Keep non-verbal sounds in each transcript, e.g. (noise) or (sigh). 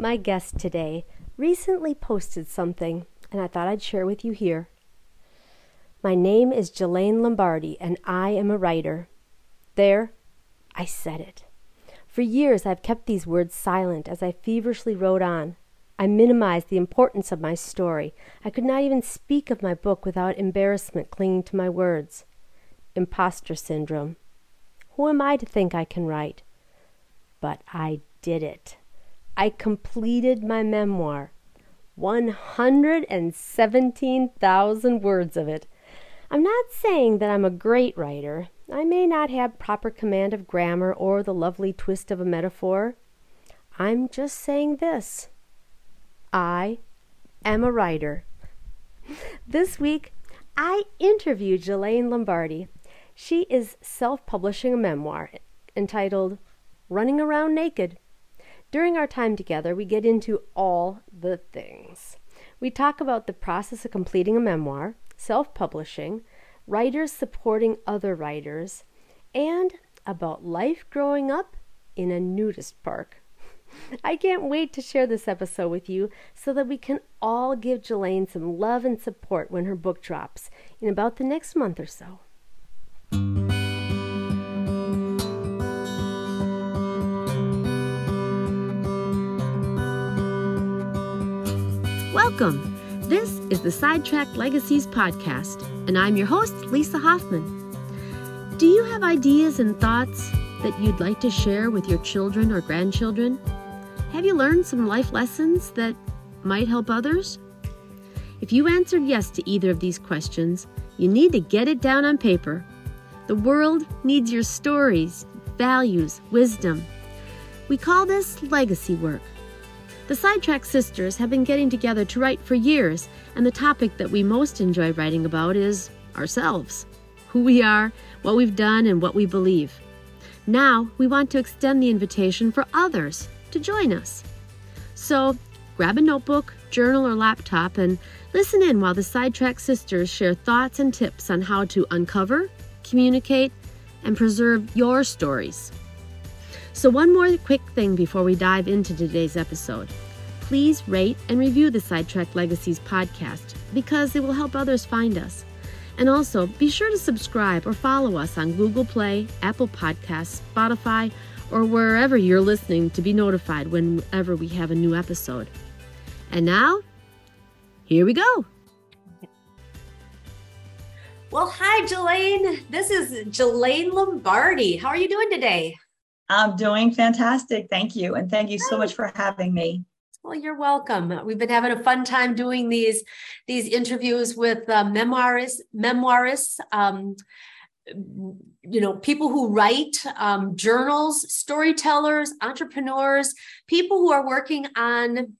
My guest today recently posted something, and I thought I'd share with you here. My name is Jelaine Lombardi, and I am a writer. There, I said it. For years, I've kept these words silent as I feverishly wrote on. I minimized the importance of my story. I could not even speak of my book without embarrassment clinging to my words. Imposter syndrome. Who am I to think I can write? But I did it. I completed my memoir. 117,000 words of it. I'm not saying that I'm a great writer. I may not have proper command of grammar or the lovely twist of a metaphor. I'm just saying this I am a writer. (laughs) This week, I interviewed Jelaine Lombardi. She is self publishing a memoir entitled Running Around Naked. During our time together, we get into all the things. We talk about the process of completing a memoir, self publishing, writers supporting other writers, and about life growing up in a nudist park. (laughs) I can't wait to share this episode with you so that we can all give Jelaine some love and support when her book drops in about the next month or so. Welcome. This is the Sidetrack Legacies podcast, and I'm your host, Lisa Hoffman. Do you have ideas and thoughts that you'd like to share with your children or grandchildren? Have you learned some life lessons that might help others? If you answered yes to either of these questions, you need to get it down on paper. The world needs your stories, values, wisdom. We call this legacy work. The Sidetrack sisters have been getting together to write for years, and the topic that we most enjoy writing about is ourselves who we are, what we've done, and what we believe. Now, we want to extend the invitation for others to join us. So, grab a notebook, journal, or laptop and listen in while the Sidetrack sisters share thoughts and tips on how to uncover, communicate, and preserve your stories. So, one more quick thing before we dive into today's episode. Please rate and review the Sidetrack Legacies podcast because it will help others find us. And also, be sure to subscribe or follow us on Google Play, Apple Podcasts, Spotify, or wherever you're listening to be notified whenever we have a new episode. And now, here we go. Well, hi, Jelaine. This is Jelaine Lombardi. How are you doing today? I'm doing fantastic. Thank you. And thank you so much for having me. Well, you're welcome. We've been having a fun time doing these these interviews with uh, memoirists, memoirists, um, you know, people who write um, journals, storytellers, entrepreneurs, people who are working on,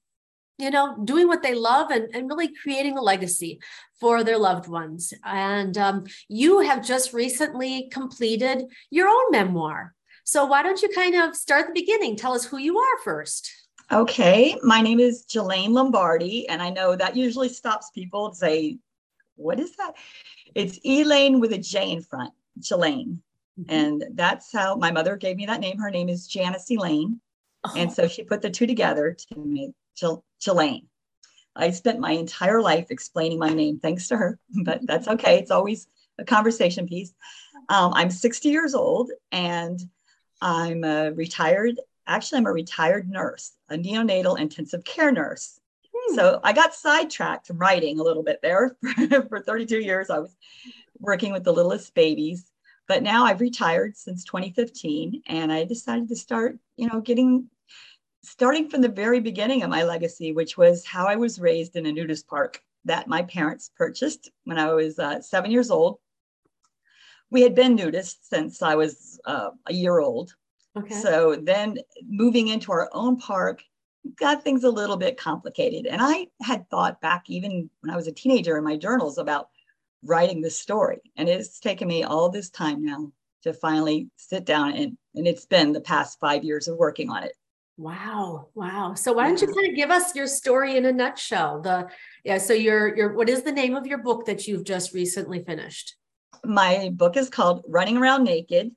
you know, doing what they love and, and really creating a legacy for their loved ones. And um, you have just recently completed your own memoir. So why don't you kind of start the beginning? Tell us who you are first. Okay, my name is Jelaine Lombardi, and I know that usually stops people and say, "What is that?" It's Elaine with a J in front, Jelaine, mm-hmm. and that's how my mother gave me that name. Her name is Janice Elaine, oh. and so she put the two together to make Jelaine. I spent my entire life explaining my name, thanks to her, (laughs) but that's okay. It's always a conversation piece. Um, I'm 60 years old, and I'm a retired, actually, I'm a retired nurse, a neonatal intensive care nurse. Hmm. So I got sidetracked writing a little bit there. (laughs) For 32 years, I was working with the littlest babies. But now I've retired since 2015, and I decided to start, you know, getting starting from the very beginning of my legacy, which was how I was raised in a nudist park that my parents purchased when I was uh, seven years old we had been nudists since I was uh, a year old. Okay. So then moving into our own park got things a little bit complicated. And I had thought back even when I was a teenager in my journals about writing this story. And it's taken me all this time now to finally sit down and, and it's been the past five years of working on it. Wow. Wow. So why don't you kind of give us your story in a nutshell? The yeah, so your your what is the name of your book that you've just recently finished? My book is called Running Around Naked.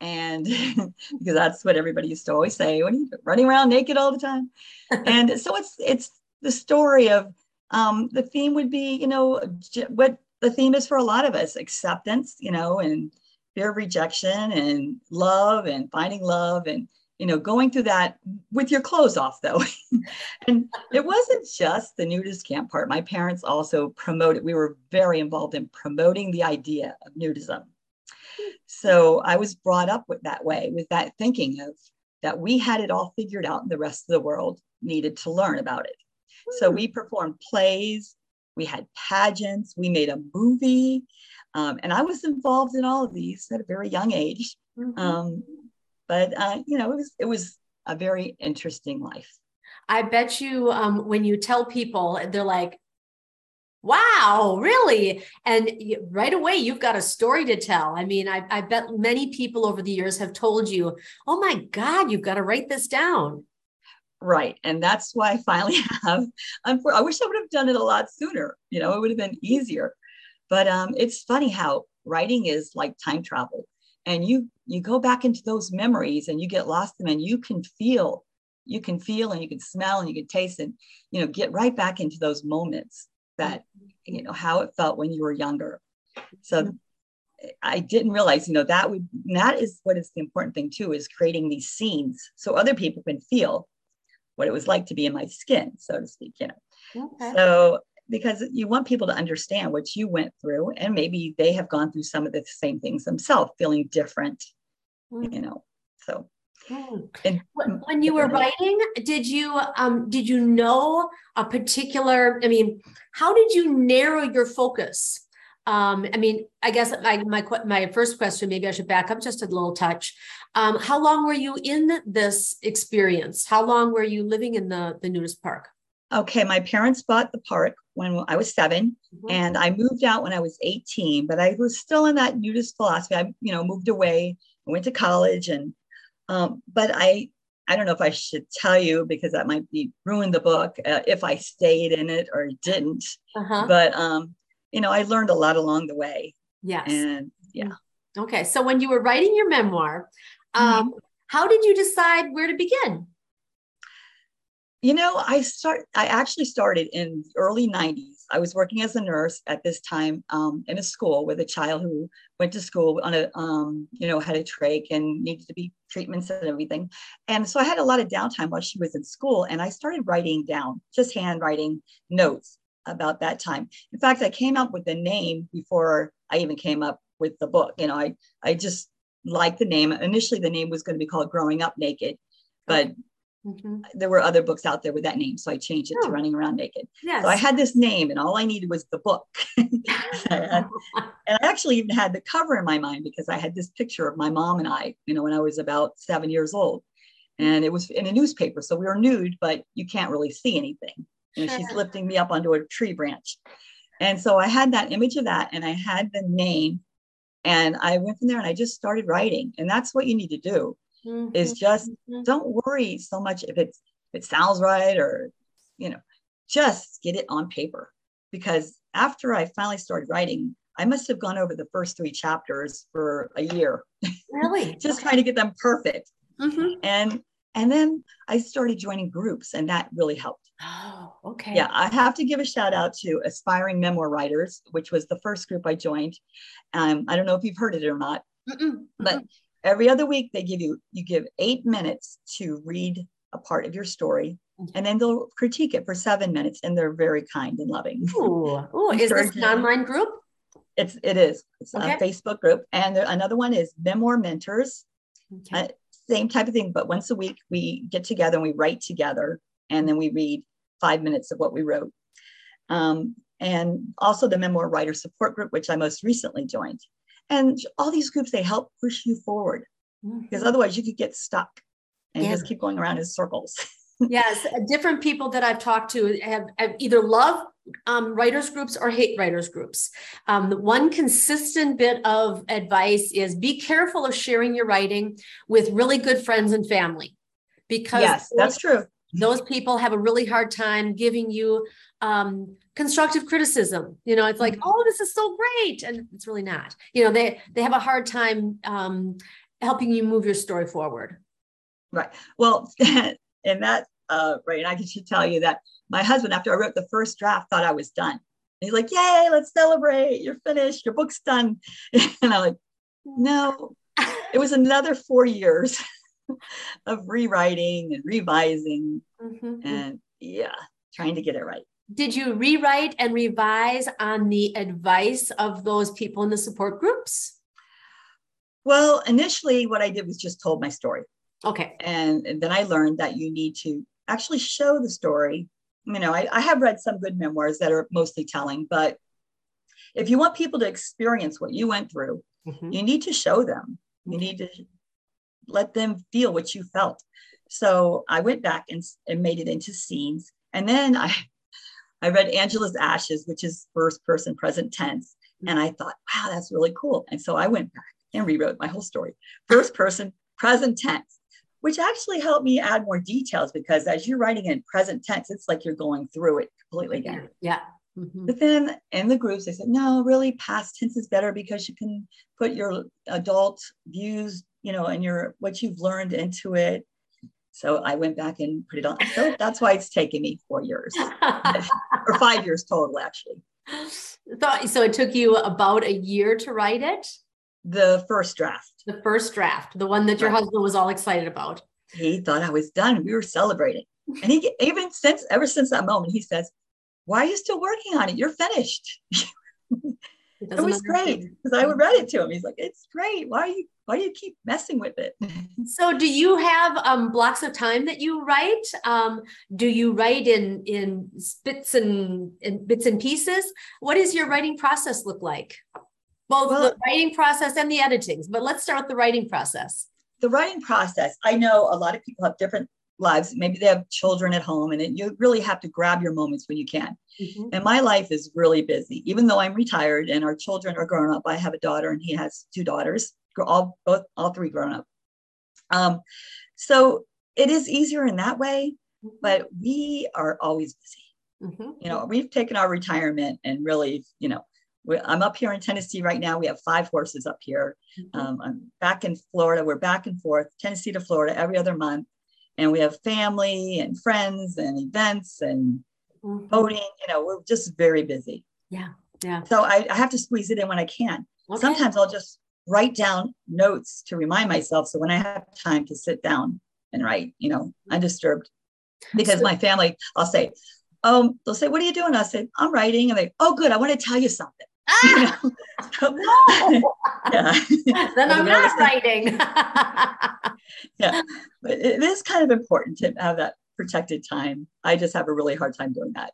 and (laughs) because that's what everybody used to always say when you running around naked all the time (laughs) and so it's it's the story of um, the theme would be you know what the theme is for a lot of us acceptance you know and fear of rejection and love and finding love and you know going through that with your clothes off though (laughs) and it wasn't just the nudist camp part my parents also promoted we were very involved in promoting the idea of nudism so I was brought up with that way, with that thinking of that we had it all figured out and the rest of the world needed to learn about it. So hmm. we performed plays, we had pageants, we made a movie, um, and I was involved in all of these at a very young age. Mm-hmm. Um, but uh, you know, it was it was a very interesting life. I bet you um, when you tell people, they're like, wow really? And right away you've got a story to tell. I mean I, I, bet many people over the years have told you oh my god you've got to write this down. Right and that's why i finally (laughs) have i wish i would have done it a lot sooner you know it would have been easier. But um, it's funny how writing is like time travel and you you go back into those memories and you get lost in them and you can feel you can feel and you can smell and you can taste and you know get right back into those moments that mm-hmm. you know how it felt when you were younger. So mm-hmm. i didn't realize you know that would that is what is the important thing too is creating these scenes so other people can feel what it was like to be in my skin so to speak you know. Okay. so because you want people to understand what you went through and maybe they have gone through some of the same things themselves feeling different mm-hmm. you know so and when you were writing, did you um, did you know a particular? I mean, how did you narrow your focus? Um, I mean, I guess my, my my first question, maybe I should back up just a little touch. Um, how long were you in this experience? How long were you living in the the nudist park? Okay, my parents bought the park when I was 7 mm-hmm. and I moved out when I was 18. But I was still in that nudist philosophy. I, you know, moved away, went to college, and um, but I, I don't know if I should tell you because that might be ruin the book uh, if I stayed in it or didn't. Uh-huh. But um, you know, I learned a lot along the way. Yes. And yeah. Mm-hmm. Okay. So when you were writing your memoir, um, mm-hmm. how did you decide where to begin? You know, I start. I actually started in early '90s I was working as a nurse at this time um, in a school with a child who went to school on a, um, you know, had a trach and needed to be treatments and everything. And so I had a lot of downtime while she was in school, and I started writing down, just handwriting notes about that time. In fact, I came up with the name before I even came up with the book. You know, I I just liked the name. Initially, the name was going to be called Growing Up Naked, but Mm-hmm. There were other books out there with that name, so I changed it oh. to Running Around Naked. Yes. So I had this name, and all I needed was the book. (laughs) and (laughs) I actually even had the cover in my mind because I had this picture of my mom and I, you know, when I was about seven years old, and it was in a newspaper, so we were nude, but you can't really see anything. You know, sure. she's lifting me up onto a tree branch, and so I had that image of that, and I had the name, and I went from there, and I just started writing, and that's what you need to do mm-hmm. is just mm-hmm. don't worry so much if it's if it sounds right or you know just get it on paper because after i finally started writing i must have gone over the first three chapters for a year really (laughs) just trying to get them perfect mm-hmm. and and then i started joining groups and that really helped oh okay yeah i have to give a shout out to aspiring memoir writers which was the first group i joined um, i don't know if you've heard it or not Mm-mm. but every other week they give you you give eight minutes to read a part of your story mm-hmm. and then they'll critique it for seven minutes and they're very kind and loving Ooh. Ooh. (laughs) is this an online group it's it is it's okay. a facebook group and there, another one is memoir mentors okay. uh, same type of thing but once a week we get together and we write together and then we read five minutes of what we wrote um, and also the memoir writer support group which i most recently joined and all these groups, they help push you forward mm-hmm. because otherwise you could get stuck and yeah. just keep going around in circles. (laughs) yes, uh, different people that I've talked to have, have either love um, writers groups or hate writers groups. Um, one consistent bit of advice is be careful of sharing your writing with really good friends and family because yes, that's true. Those people have a really hard time giving you um, constructive criticism. You know, it's like, mm-hmm. oh, this is so great, and it's really not. You know, they they have a hard time um, helping you move your story forward. Right. Well, (laughs) and that uh, right, and I should tell you that my husband, after I wrote the first draft, thought I was done. And he's like, "Yay, let's celebrate! You're finished. Your book's done." (laughs) And I'm like, "No." (laughs) It was another four years (laughs) of rewriting and revising, mm-hmm. and yeah, trying to get it right. Did you rewrite and revise on the advice of those people in the support groups? Well, initially, what I did was just told my story. Okay. And, and then I learned that you need to actually show the story. You know, I, I have read some good memoirs that are mostly telling, but if you want people to experience what you went through, mm-hmm. you need to show them. You need to let them feel what you felt. So I went back and, and made it into scenes. And then I (laughs) I read Angela's Ashes, which is first person present tense. Mm-hmm. And I thought, wow, that's really cool. And so I went back and rewrote my whole story. First person present tense, which actually helped me add more details because as you're writing in present tense, it's like you're going through it completely again. Yeah. Mm-hmm. But then in the groups, they said, no, really, past tense is better because you can put your adult views, you know, and your what you've learned into it. So I went back and put it on. So that's why it's taken me four years (laughs) or five years total, actually. So it took you about a year to write it? The first draft. The first draft, the one that your right. husband was all excited about. He thought I was done. We were celebrating. And he even since ever since that moment, he says, Why are you still working on it? You're finished. it (laughs) was great because I would read it to him. He's like, "It's great. Why are you why do you keep messing with it?" (laughs) so, do you have um, blocks of time that you write? Um, do you write in in bits and in bits and pieces? What does your writing process look like? Both well, the writing process and the editing. But let's start with the writing process. The writing process. I know a lot of people have different lives. Maybe they have children at home, and it, you really have to grab your moments when you can. Mm-hmm. And my life is really busy, even though I'm retired and our children are grown up. I have a daughter, and he has two daughters, all both all three grown up. Um, so it is easier in that way, mm-hmm. but we are always busy. Mm-hmm. You know, we've taken our retirement and really, you know, I'm up here in Tennessee right now. We have five horses up here. Mm-hmm. Um, I'm back in Florida. We're back and forth, Tennessee to Florida every other month and we have family and friends and events and mm-hmm. voting. You know, we're just very busy. Yeah. Yeah. So I, I have to squeeze it in when I can. Okay. Sometimes I'll just write down notes to remind myself. So when I have time to sit down and write, you know, undisturbed. Because my family, I'll say, um, they'll say, What are you doing? I'll say, I'm writing. And they, oh good, I want to tell you something. Ah, no. (laughs) yeah. (laughs) then I'm not writing. (laughs) yeah, but it is kind of important to have that protected time. I just have a really hard time doing that.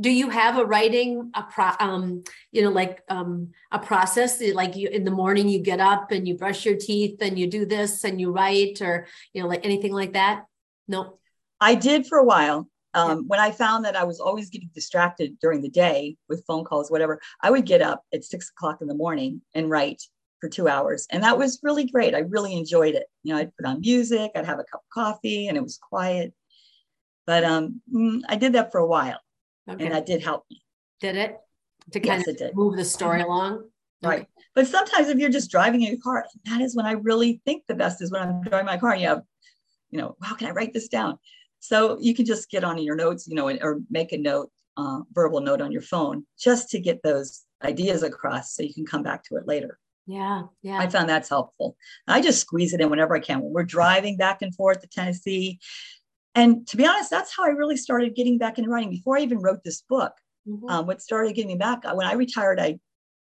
Do you have a writing a pro, um, you know, like um, a process? Like you in the morning, you get up and you brush your teeth and you do this and you write, or you know, like anything like that? No. I did for a while. Um, when I found that I was always getting distracted during the day with phone calls, whatever, I would get up at six o'clock in the morning and write for two hours. And that was really great. I really enjoyed it. You know, I'd put on music, I'd have a cup of coffee, and it was quiet. But um, mm, I did that for a while, okay. and that did help me. Did it? To kind yes, of move the story mm-hmm. along? Right. Okay. But sometimes if you're just driving in your car, that is when I really think the best is when I'm driving my car. And you have, you know, how can I write this down? So you can just get on your notes, you know, or make a note, uh, verbal note on your phone just to get those ideas across so you can come back to it later. Yeah, yeah. I found that's helpful. I just squeeze it in whenever I can. When we're driving back and forth to Tennessee, and to be honest, that's how I really started getting back into writing. Before I even wrote this book, mm-hmm. um, what started getting me back when I retired, I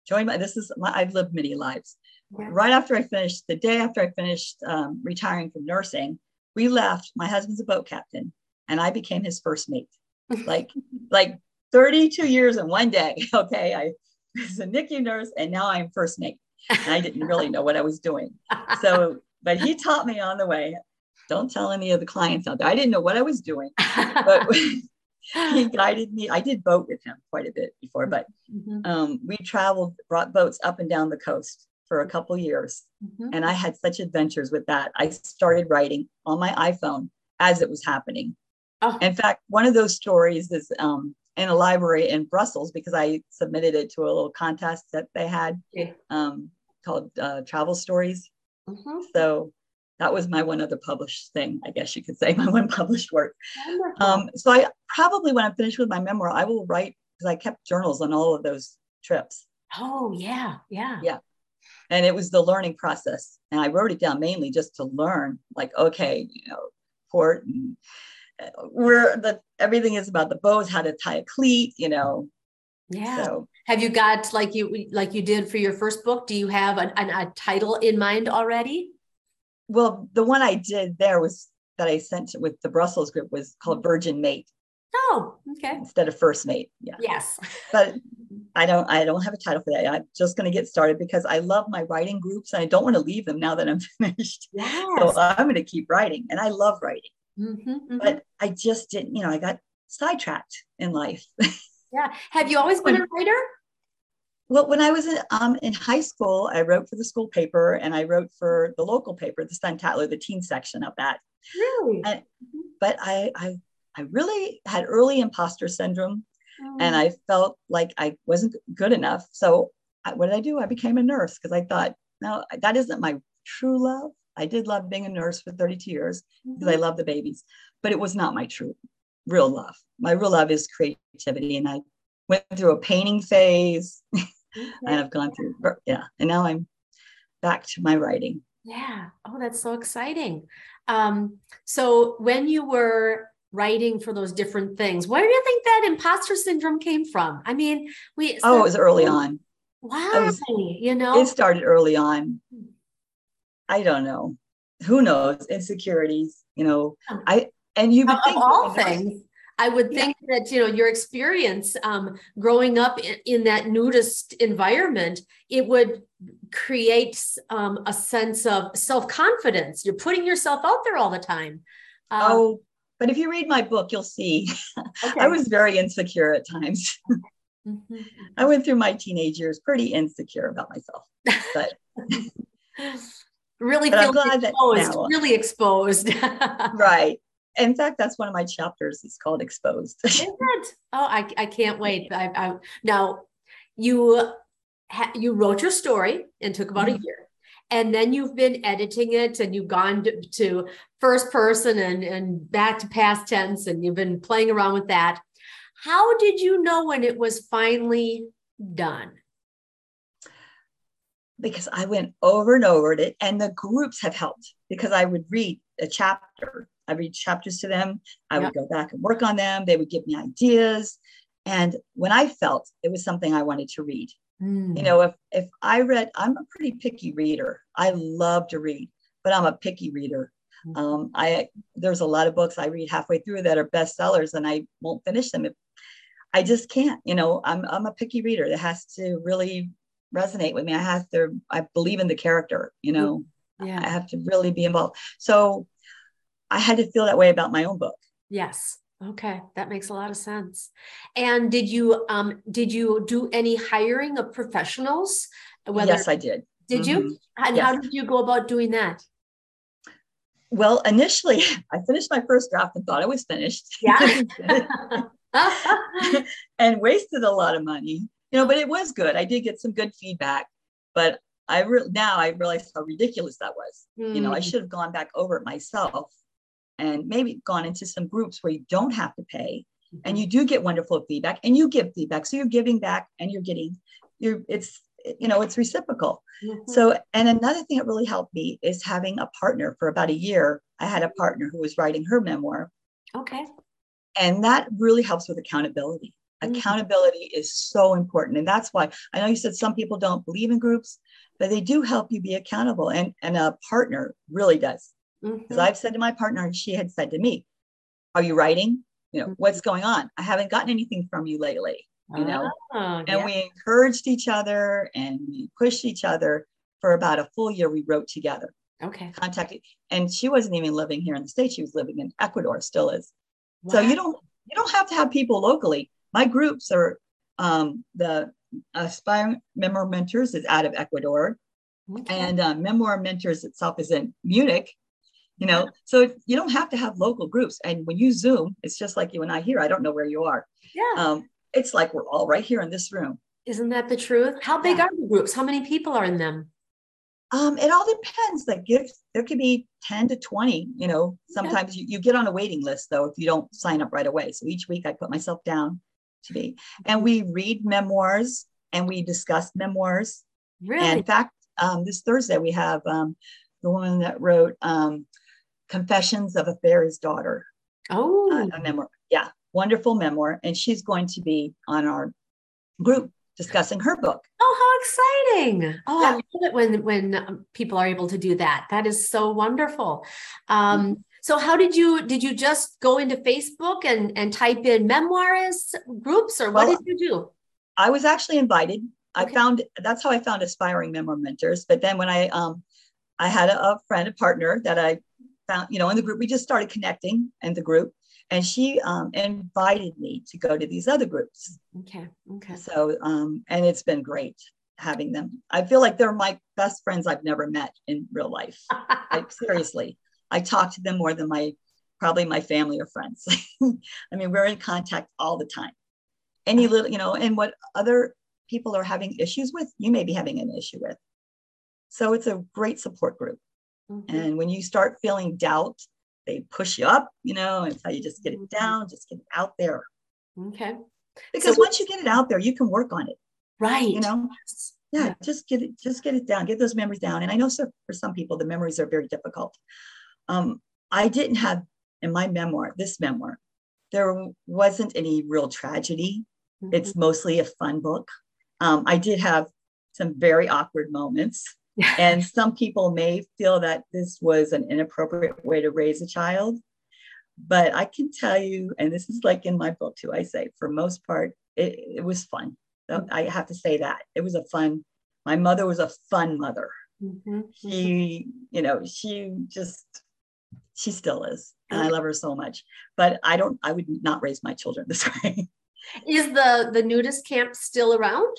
joined my. This is my. I've lived many lives. Yeah. Right after I finished, the day after I finished um, retiring from nursing, we left. My husband's a boat captain, and I became his first mate. (laughs) like, like 32 years in one day. (laughs) Okay, I was a NICU nurse, and now I'm first mate. I didn't really know what I was doing. So, but he taught me on the way. Don't tell any of the clients out there. I didn't know what I was doing, but (laughs) he guided me. I did boat with him quite a bit before, but mm-hmm. um, we traveled, brought boats up and down the coast for a couple years. Mm-hmm. And I had such adventures with that. I started writing on my iPhone as it was happening. Oh. In fact, one of those stories is um, in a library in Brussels because I submitted it to a little contest that they had um, called uh, Travel Stories. Mm-hmm. So that was my one other published thing, I guess you could say, (laughs) my one published work. Um, so I probably, when I'm finished with my memoir, I will write because I kept journals on all of those trips. Oh, yeah, yeah. Yeah. And it was the learning process. And I wrote it down mainly just to learn, like, okay, you know, port and uh, where the everything is about the bows, how to tie a cleat, you know. Yeah. So, have you got like you like you did for your first book? Do you have a, a title in mind already? well, the one I did there was that I sent with the Brussels group was called Virgin Mate. Oh, okay. Instead of First Mate. Yeah. Yes. but I don't I don't have a title for that. I'm just going to get started because I love my writing groups and I don't want to leave them now that I'm (laughs) finished. Yes. So I'm going to keep writing and I love writing. Mm-hmm, mm-hmm. But I just didn't, you know, I got sidetracked in life. (laughs) yeah. Have you always been a writer? Well, when I was in, um, in high school, I wrote for the school paper and I wrote for the local paper, the Sun Tattler, the teen section of that. Really? And, but I, I, I really had early imposter syndrome oh. and I felt like I wasn't good enough. So I, what did I do? I became a nurse because I thought, no, that isn't my true love. I did love being a nurse for 32 years because mm-hmm. I love the babies, but it was not my true, real love. My real love is creativity. And I went through a painting phase (laughs) okay. and I've gone through, yeah. And now I'm back to my writing. Yeah. Oh, that's so exciting. Um, so when you were writing for those different things, where do you think that imposter syndrome came from? I mean, we oh, it was early on. Why? Was, you know, it started early on. I don't know. Who knows? Insecurities, you know. I and you would think all things. I would think yeah. that you know your experience um, growing up in, in, that nudist environment, it would create um, a sense of self confidence. You're putting yourself out there all the time. Um, oh, but if you read my book, you'll see (laughs) okay. I was very insecure at times. (laughs) mm-hmm. I went through my teenage years pretty insecure about myself, but. (laughs) really feel exposed, really exposed. right in fact, that's one of my chapters. It's called Exposed. Is it? Oh, I, I can't wait. I, I, now, you ha, you wrote your story and took about mm-hmm. a year, and then you've been editing it, and you've gone to, to first person and and back to past tense, and you've been playing around with that. How did you know when it was finally done? Because I went over and over it, and the groups have helped because I would read a chapter I read chapters to them. I would go back and work on them. They would give me ideas. And when I felt it was something I wanted to read, mm. you know, if if I read, I'm a pretty picky reader. I love to read, but I'm a picky reader. Mm. Um, I there's a lot of books I read halfway through that are bestsellers, and I won't finish them if I just can't. You know, I'm I'm a picky reader. It has to really resonate with me. I have to. I believe in the character. You know, yeah. I have to really be involved. So I had to feel that way about my own book. Yes. Okay, that makes a lot of sense. And did you um did you do any hiring of professionals? Whether, yes, I did. Did mm-hmm. you? And yes. how did you go about doing that? Well, initially, (laughs) I finished my first draft and thought I was finished. (laughs) Yeah. (laughs) and wasted a lot of money, you know, but it was good. I did get some good feedback, but I re- now I realize how ridiculous that was. Mm. You know, I mm. should have gone back over it myself and maybe gone into some groups where you don't have to pay and you do get wonderful feedback and you give feedback. So you're giving back and you're getting you're it's you know it's reciprocal. Mm-hmm. so and another thing that really helped me is having a partner for about a year. I had a partner who was writing her memoir. Okay. And that really helps with accountability. Mm-hmm. accountability is so important and that's why i know you said some people don't believe in groups but they do help you be accountable and and a partner really does because mm-hmm. I've said to my partner, she had said to me, Are you writing? You know, mm-hmm. what's going on? I haven't gotten anything from you lately. You know, oh, and yeah. we encouraged each other and we pushed each other for about a full year. We wrote together. Okay. Contacted, and she wasn't even living here in the States. She was living in Ecuador, still is. Wow. So you don't you don't have to have people locally. My groups are um, the Aspire Memoir Mentors is out of Ecuador, okay. and uh, Memoir Mentors itself is in Munich, you know so you don't have to have local groups and when you zoom it's just like you and i here i don't know where you are yeah um, it's like we're all right here in this room isn't that the truth how big yeah. are the groups how many people are in them Um, it all depends. Like if there could be 10 to 20, you know, sometimes okay. you, you get on a waiting list though, if you don't sign up right away. So each week I put myself down to be, and we read memoirs and we discuss memoirs. Really? And in fact, um, this Thursday we have um, the woman that wrote um, Confessions of a Fairy's Daughter. Oh, uh, a memoir. Yeah, wonderful memoir. And she's going to be on our group discussing her book. Oh, how exciting! Oh, yeah. I love it when when um, people are able to do that. That is so wonderful. Um, mm-hmm. So, how did you did you just go into Facebook and and type in memoirists groups, or what well, did you do? I was actually invited. Okay. I found that's how I found aspiring memoir mentors. But then when I um I had a, a friend, a partner that I found, you know, in the group, we just started connecting in the group and she um, invited me to go to these other groups. Okay. Okay. So, um, and it's been great having them. I feel like they're my best friends I've never met in real life. I, (laughs) seriously, I talk to them more than my probably my family or friends. (laughs) I mean, we're in contact all the time. Any little, you know, and what other people are having issues with, you may be having an issue with. So it's a great support group. Mm-hmm. And when you start feeling doubt they push you up, you know, and how you just get it mm-hmm. down, just get it out there. Okay. Because so, once you get it out there, you can work on it. Right. You know, yeah, yeah, just get it, just get it down, get those memories down. And I know so for some people, the memories are very difficult. Um, I didn't have in my memoir, this memoir, there wasn't any real tragedy. Mm-hmm. It's mostly a fun book. Um, I did have some very awkward moments (laughs) and some people may feel that this was an inappropriate way to raise a child. But I can tell you, and this is like in my book too, I say for most part, it, it was fun. I have to say that it was a fun, my mother was a fun mother. Mm-hmm. She, you know, she just, she still is. And I love her so much. But I don't, I would not raise my children (laughs) this way. Is the the nudist camp still around?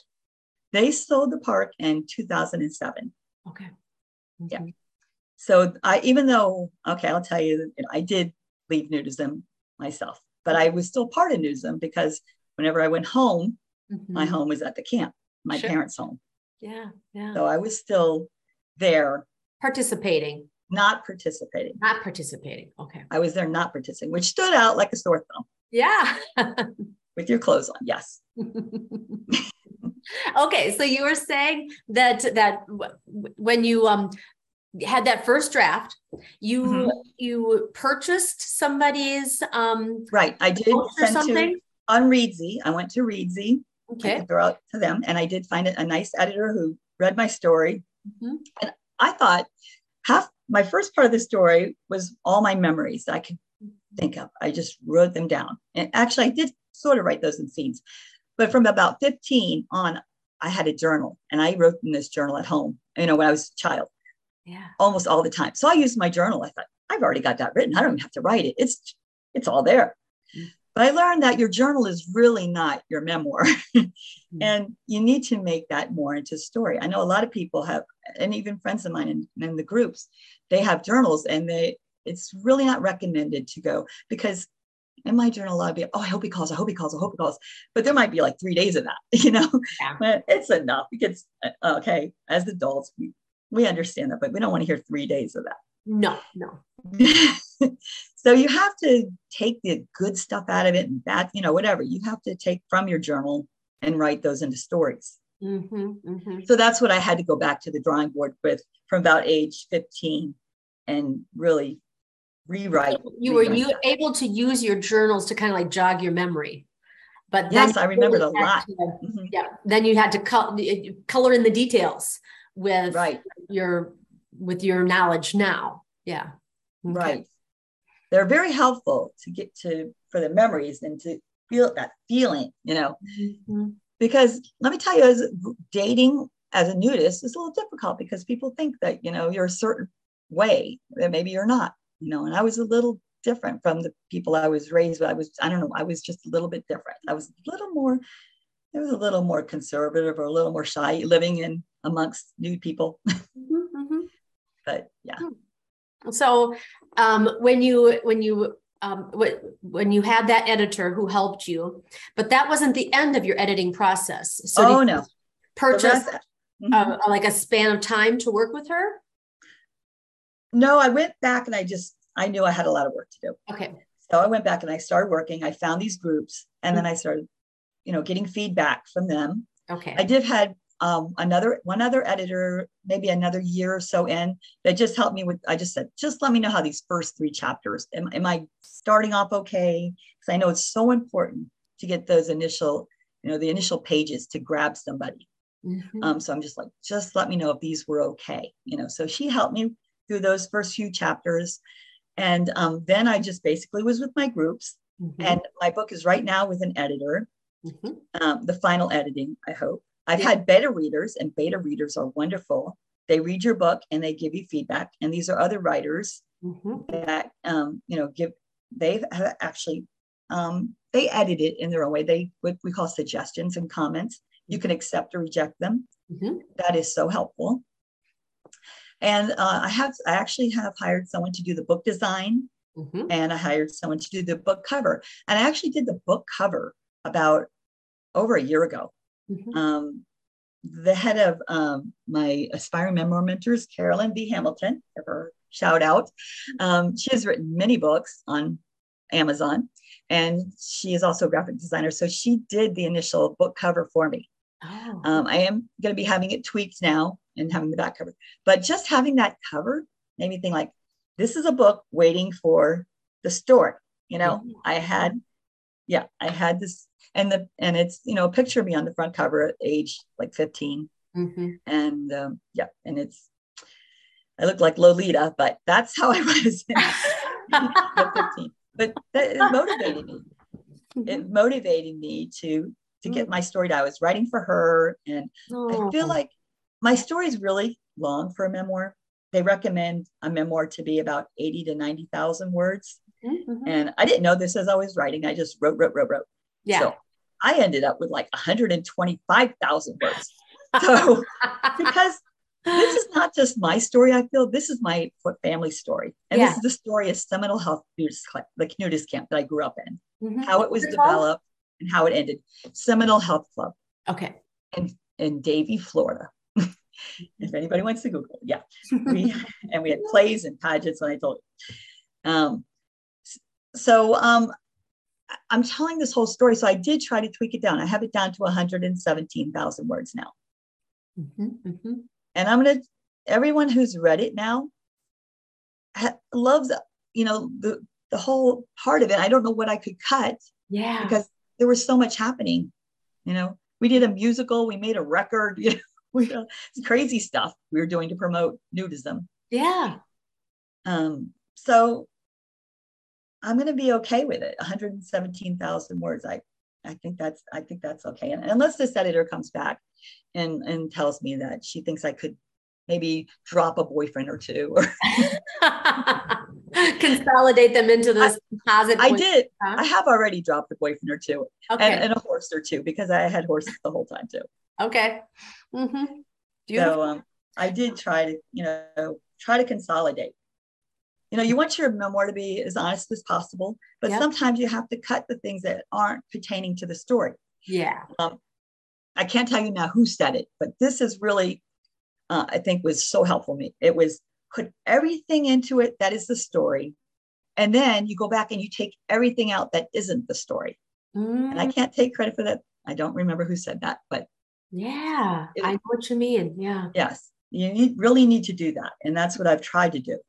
They sold the park in 2007. Okay. Mm-hmm. Yeah. So I, even though, okay, I'll tell you, I did leave nudism myself, but I was still part of nudism because whenever I went home, mm-hmm. my home was at the camp, my sure. parents' home. Yeah. Yeah. So I was still there. Participating. Not participating. Not participating. Okay. I was there not participating, which stood out like a sore thumb. Yeah. (laughs) With your clothes on. Yes. (laughs) okay, so you were saying that that when you um had that first draft, you mm-hmm. you purchased somebody's um right. I did send something to, on Reedsy. I went to Reedsy. Okay. I throw out to them, and I did find a, a nice editor who read my story, mm-hmm. and I thought half my first part of the story was all my memories that I could think of. I just wrote them down, and actually, I did sort of write those in scenes. But from about 15 on, I had a journal and I wrote in this journal at home, you know, when I was a child. Yeah. Almost all the time. So I used my journal. I thought, I've already got that written. I don't even have to write it. It's it's all there. Mm-hmm. But I learned that your journal is really not your memoir. mm-hmm. (laughs) And you need to make that more into story. I know a lot of people have, and even friends of mine in, in the groups, they have journals and they it's really not recommended to go because in my journal, I'd be, oh, I hope he calls, I hope he calls, I hope he calls. But there might be like three days of that, (laughs) you know, yeah. but it's enough because, uh, okay, as adults, we, we understand that, but we don't want to hear three days of that. No, no. (laughs) so you have to take the good stuff out of it and that, you know, whatever you have to take from your journal and write those into stories. Mm-hmm, mm-hmm. So that's what I had to go back to the drawing board with from about age 15 and really rewrite. You rewrite were you able to use your journals to kind of like jog your memory. But yes, I remembered a lot. To, mm-hmm. Yeah. Then you had to color, color in the details with right. your with your knowledge now. Yeah. Okay. Right. They're very helpful to get to for the memories and to feel that feeling, you know. Mm-hmm. Because let me tell you, as dating as a nudist is a little difficult because people think that you know you're a certain way that maybe you're not you know, and I was a little different from the people I was raised with. I was, I don't know, I was just a little bit different. I was a little more, it was a little more conservative or a little more shy living in amongst new people. (laughs) Mm-hmm, mm-hmm. But yeah. Hmm. So um, when you, when you, um, when you had that editor who helped you, but that wasn't the end of your editing process. So oh no. Purchase mm-hmm. uh, like a span of time to work with her? No, I went back and I just I knew I had a lot of work to do. Okay. So I went back and I started working. I found these groups and mm-hmm. then I started, you know, getting feedback from them. Okay. I did had um, another one other editor, maybe another year or so in, that just helped me with. I just said, just let me know how these first three chapters. Am, am I starting off okay? Because I know it's so important to get those initial, you know, the initial pages to grab somebody. Mm-hmm. Um, so I'm just like, just let me know if these were okay. You know, so she helped me through those first few chapters. And um, then I just basically was with my groups. Mm-hmm. And my book is right now with an editor, mm-hmm. um, the final editing, I hope. I've yeah. had beta readers, and beta readers are wonderful. They read your book and they give you feedback. And these are other writers mm-hmm. that, um, you know, give, they've actually, um, they edit it in their own way. They, what we call suggestions and comments. You can accept or reject them. Mm-hmm. That is so helpful. And uh, I have, I actually have hired someone to do the book design, mm-hmm. and I hired someone to do the book cover. And I actually did the book cover about over a year ago. Mm-hmm. Um, the head of um, my aspiring memoir mentors, Carolyn B. Hamilton, her shout out. Um, she has written many books on Amazon, and she is also a graphic designer. So she did the initial book cover for me. Oh. Um, I am going to be having it tweaked now and having the back cover. But just having that cover made me think like, this is a book waiting for the story. You know, mm-hmm. I had, yeah, I had this, and the and it's you know a picture of me on the front cover at age like 15, mm-hmm. and um, yeah, and it's I look like Lolita, but that's how I (laughs) was at 15. But that, (laughs) it motivated me. It mm-hmm. motivated me to to get mm. my story. I was writing for her, and oh. I feel like my story is really long for a memoir. They recommend a memoir to be about 80 to 90,000 words. Mm-hmm. And I didn't know this as I was writing. I just wrote, wrote, wrote, wrote. Yeah. So I ended up with like 125,000 words. (laughs) So because this is not just my story, I feel this is my family story. And yeah. this is the story of Seminole Health, the nudist camp that I grew up in, mm-hmm. how it was developed and how it ended. Seminole Health Club. Okay. In, in Davie, Florida (laughs) if anybody wants to Google, yeah. We, (laughs) and we had plays and pageants when I told you. Um, so um, I'm telling this whole story. So I did try to tweak it down. I have it down to 117,000 words now. Mm-hmm, mm-hmm. And I'm going to, everyone who's read it now ha- loves, you know, the, the whole part of it. I don't know what I could cut. Yeah. Because there was so much happening. You know, we did a musical, we made a record, (laughs) you know, we it's crazy stuff we were doing to promote nudism. Yeah. Um, so I'm going to be okay with it. 117,000 words. I, I think that's, I think that's okay. And unless this editor comes back and, and tells me that she thinks I could maybe drop a boyfriend or two or (laughs) (laughs) (laughs) consolidate them into this composite. I did. Huh? I have already dropped a boyfriend or two okay. and, and, a horse or two because I had horses the whole time too. Okay. Mm-hmm. So um, I did try to, you know, try to consolidate. You know, you want your memoir to be as honest as possible, but yep. sometimes you have to cut the things that aren't pertaining to the story. Yeah. Um, I can't tell you now who said it, but this is really, uh, I think, was so helpful me. It was put everything into it that is the story, and then you go back and you take everything out that isn't the story. Mm. And I mm. can't take credit for that. I don't remember who said that, but yeah, it, I know what you mean. Yeah. Yes. You need, really need to do that. And that's what I've tried to do.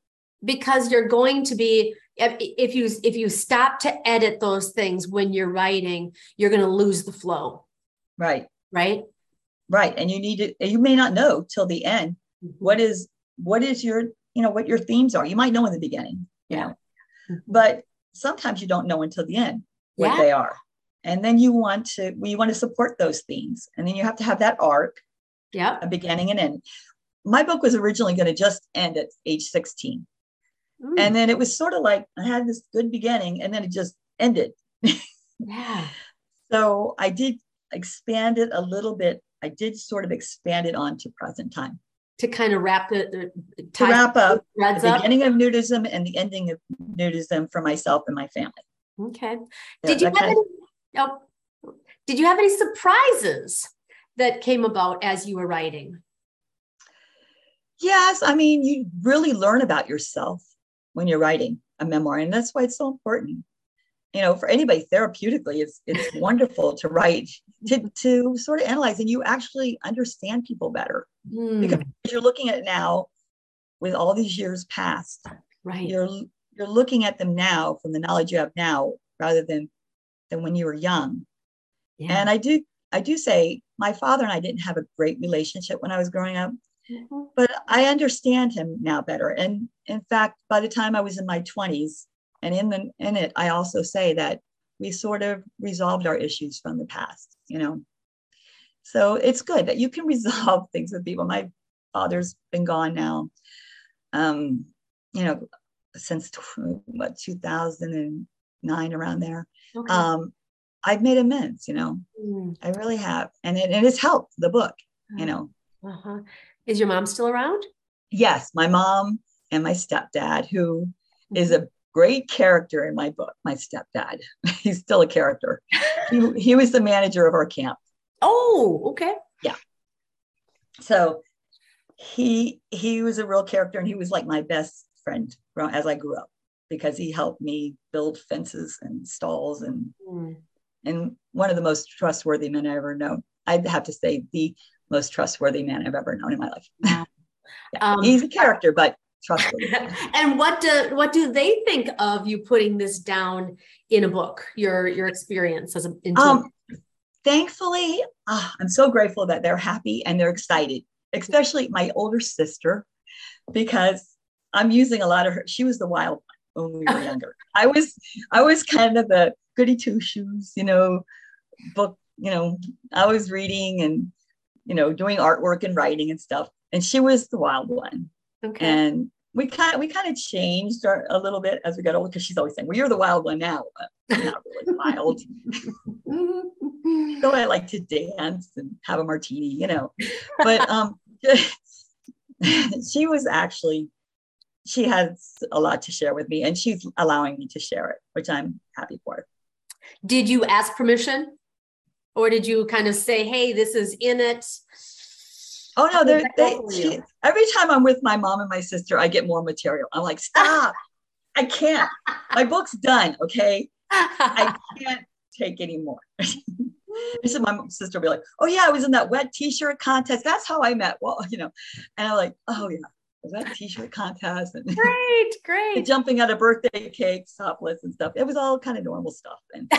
Because you're going to be if you if you stop to edit those things when you're writing, you're going to lose the flow. Right. Right. Right. And you need to you may not know till the end mm-hmm. what is what is your you know what your themes are. You might know in the beginning, you know. Mm-hmm. But sometimes you don't know until the end what yeah. they are and then you want to we want to support those themes and then you have to have that arc yeah a beginning and end my book was originally going to just end at age 16 mm. and then it was sort of like i had this good beginning and then it just ended yeah (laughs) so i did expand it a little bit i did sort of expand it on to present time to kind of wrap the, the to wrap up the beginning of nudism and the ending of nudism for myself and my family okay yeah, did you have any, now, did you have any surprises that came about as you were writing? Yes, I mean, you really learn about yourself when you're writing a memoir, and that's why it's so important. You know, for anybody therapeutically, it's it's (laughs) wonderful to write to to sort of analyze, and you actually understand people better Mm, because you're looking at now with all these years past. right. You're you're looking at them now from the knowledge you have now, rather than than when you were young. Yeah. And I do I do say my father and I didn't have a great relationship when I was growing up Mhm. but I understand him now better. And in fact, by the time I was in my 20s, and in the in it, I also say that we sort of resolved our issues from the past, you know. So it's good that you can (laughs) resolve things with people. My father's been gone now, um, you know, since what 2009 around there. Okay. Um, I've made amends, you know, Mm, I really have, and it, it has helped the book, you know. uh-huh. Is your mom still around? yes, my mom and my stepdad, who is Mm-hmm. a great character in my book. My stepdad, (laughs) he's still a character. He, he was the manager of our camp. Oh, okay. Yeah. So he he was a real character, and he was like my best friend as I grew up because he helped me build fences and stalls and Mm, and one of the most trustworthy men I ever known. I'd have to say the most trustworthy man I've ever known in my life. Wow. (laughs) Yeah. Um, He's a character, but trustworthy. (laughs) and what do what do they think of you putting this down in a book? Your your experience as a Um, thankfully, ah, I'm so grateful that they're happy and they're excited, especially my older sister, because I'm using a lot of her. She was the wild one when we were (laughs) younger. I was, I was kind of the goody two shoes, you know, book. You know, I was reading and you know doing artwork and writing and stuff, and she was the wild one. okay. And we kind of we kind of changed our, a little bit as we got older because she's always saying, "Well, you're the wild one now." But not really wild. (laughs) so I like to dance and have a martini, you know. But um, (laughs) she was actually, she has a lot to share with me, and she's allowing me to share it, which I'm happy for. Did you ask permission? Or did you kind of say, hey, this is in it? Oh no, oh, they're, they, she, every time I'm with my mom and my sister, I get more material. I'm like, stop, I can't. My book's done. Okay, I (laughs) can't take any more. (laughs) so my sister will be like, "Oh yeah, I was in that wet T-shirt contest. That's how I met." Well, (laughs) you know, and I'm like, "Oh yeah, the wet T-shirt contest and great, great. jumping out of birthday cakes, topless and stuff. It was all kind of normal stuff." And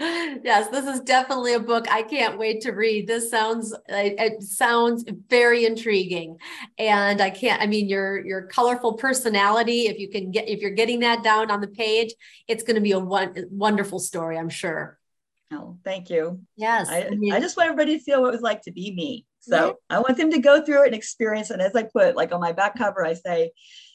yes, this is definitely a book I can't wait to read. This sounds it, sounds very intriguing, and I can't. I mean, your your colorful personality. If you can get if you're getting that down on the page, it's going to be a one, wonderful story. I'm sure. oh, thank you. Yes, I, mean, I just want everybody to feel what it was like to be me. So Yeah. I want them to go through it and experience. it. And as I put, like on my back cover, I say,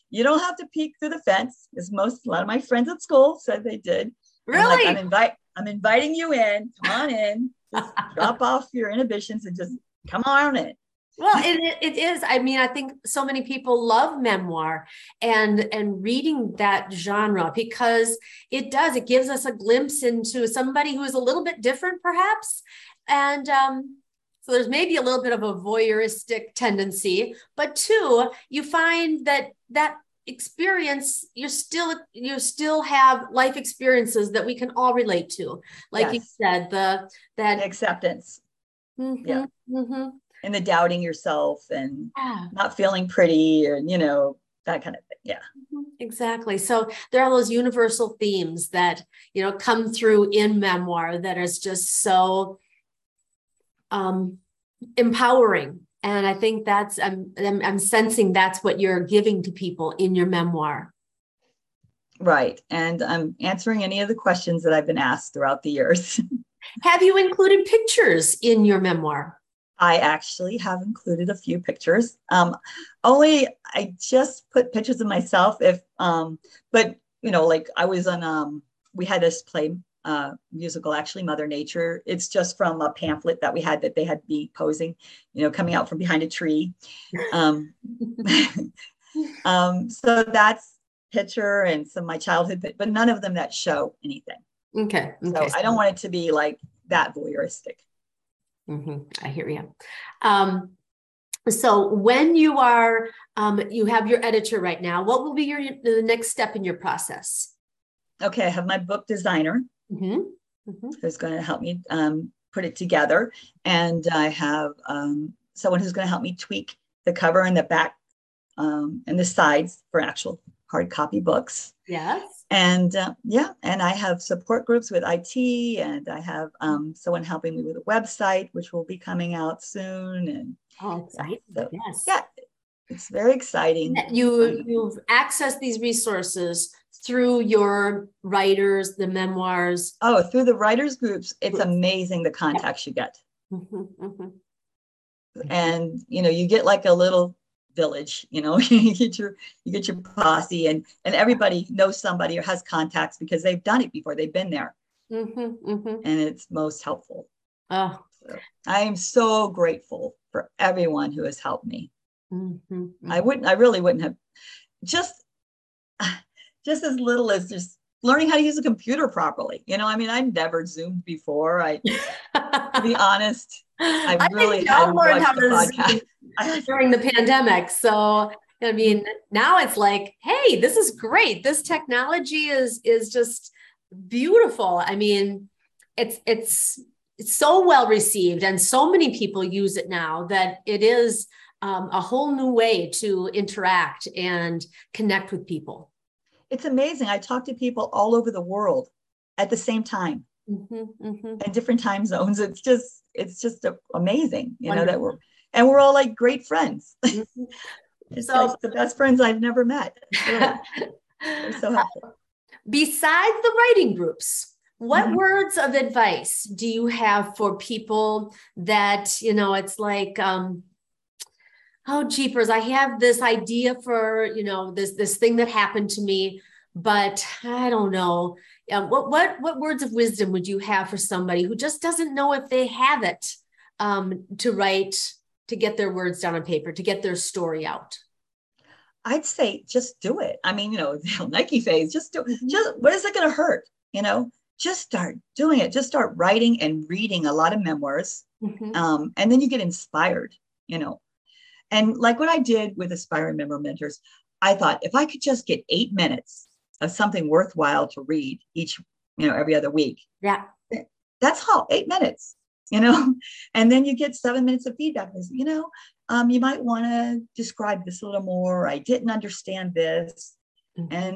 "You don't have to peek through the fence," as most a lot of my friends at school said they did. I'm like, really. I'm invite I'm inviting you in. Come on in. Just (laughs) drop off your inhibitions and just come on in. Well, it, it- it is. I mean, I think so many people love memoir and and reading that genre because it does. It gives us a glimpse into somebody who is a little bit different, perhaps, and um, so there's maybe a little bit of a voyeuristic tendency. But two, you find that that experience you're still you still have life experiences that we can all relate to like you said the The that acceptance Mhm, Yeah. mhm. and the doubting yourself and yeah not feeling pretty and you know that kind of thing. Yeah. Mhm, Exactly. So there are those universal themes that, you know, come through in memoir that is just so um empowering. And I think that's I'm, I'm I'm sensing that's what you're giving to people in your memoir. Right. And I'm answering any of the questions that I've been asked throughout the years. (laughs) Have you included pictures in your memoir? I actually have included a few pictures. Um, only I just put pictures of myself if um, but you know, like I was on um we had this play uh musical actually Mother Nature. It's just from a pamphlet that we had that they had me posing, you know, coming out from behind a tree. Um, (laughs) um so that's picture and some of my childhood, but none of them that show anything. Okay. So. I don't want it to be like that voyeuristic. Mm-hmm. I hear you. Um, so when you are um, you have your editor right now what will be your the next step in your process okay i have my book designer mm-hmm. Mm-hmm. who's going to help me um, put it together. And i have um, someone who's going to help me tweak the cover and the back um, and the sides for actual hard copy books. Yes. And uh, yeah and i have support groups with it and i have um, someone helping me with a website which will be coming out soon and oh exciting so, yes. yeah it's very exciting. You um, you've accessed these resources through your writers the memoirs. Oh through the writers groups it's amazing the contacts you get. Mm-hmm, mm-hmm. and you know you get like a little village you know (laughs) you get your you get your posse and and everybody knows somebody or has contacts because they've done it before. They've been there. Mm-hmm, and it's most helpful. Oh. So i am so grateful for everyone who has helped me. I wouldn't i really wouldn't have just just as little as just learning how to use a computer properly you know i mean i've never zoomed before i (laughs) to be honest i, I really had learned how to podcast (laughs) during the pandemic. So I mean, now it's like, hey, this is great. This technology is is just beautiful. I mean, it's it's it's so well received, and so many people use it now that it is um, a whole new way to interact and connect with people. It's amazing. I talk to people all over the world at the same time, mm-hmm, mm-hmm. in different time zones. It's just it's just amazing, you Wonderful. know, that we're and we're all like great friends. (laughs) Mm-hmm. it's so, like the best friends I've never met. Really. so happy. (laughs) Besides the writing groups, what mm-hmm. words of advice do you have for people that, you know, it's like, um, oh jeepers, I have this idea for, you know, this this thing that happened to me, but I don't know. Um, what what what words of wisdom would you have for somebody who just doesn't know if they have it um, to write to get their words down on paper, to get their story out? I'd say just do it. I mean, you know, (laughs) Nike phase, just do mm-hmm. just what is it going to hurt? You know, just start doing it. Just start writing and reading a lot of memoirs. Mm-hmm. Um, and then you get inspired, you know. And like what I did with Aspiring Memoir Mentors, I thought if I could just get eight minutes of something worthwhile to read each, you know, every other week. Yeah. That's all, eight minutes you know (laughs) and then you get seven minutes of feedback you know um, you might want to describe this a little more i didn't understand this mm-hmm. and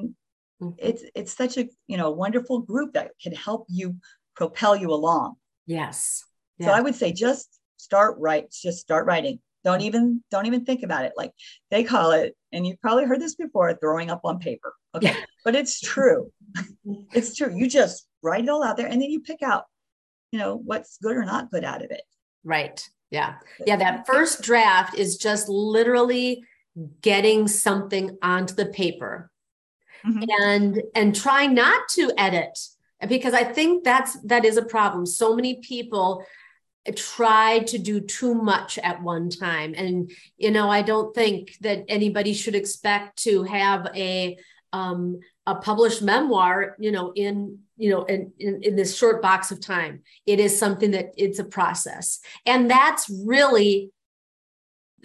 mm-hmm. it's it's such a you know wonderful group that can help you propel you along yes so i would say just start right just start writing don't even don't even think about it. Like they call it and you've probably heard this before throwing up on paper. Okay? Yeah. but it's true. It's true. You just write it all out there and then you pick out you know what's good or not good out of it. Right. Yeah. Yeah that first draft is just literally getting something onto the paper. Mm-hmm. and and trying not to edit because i think that's that is a problem. So many people try to do too much at one time. And you know i don't think that anybody should expect to have a um, a published memoir you know in you know in, in, in this short box of time. It is something that it's a process. And that's really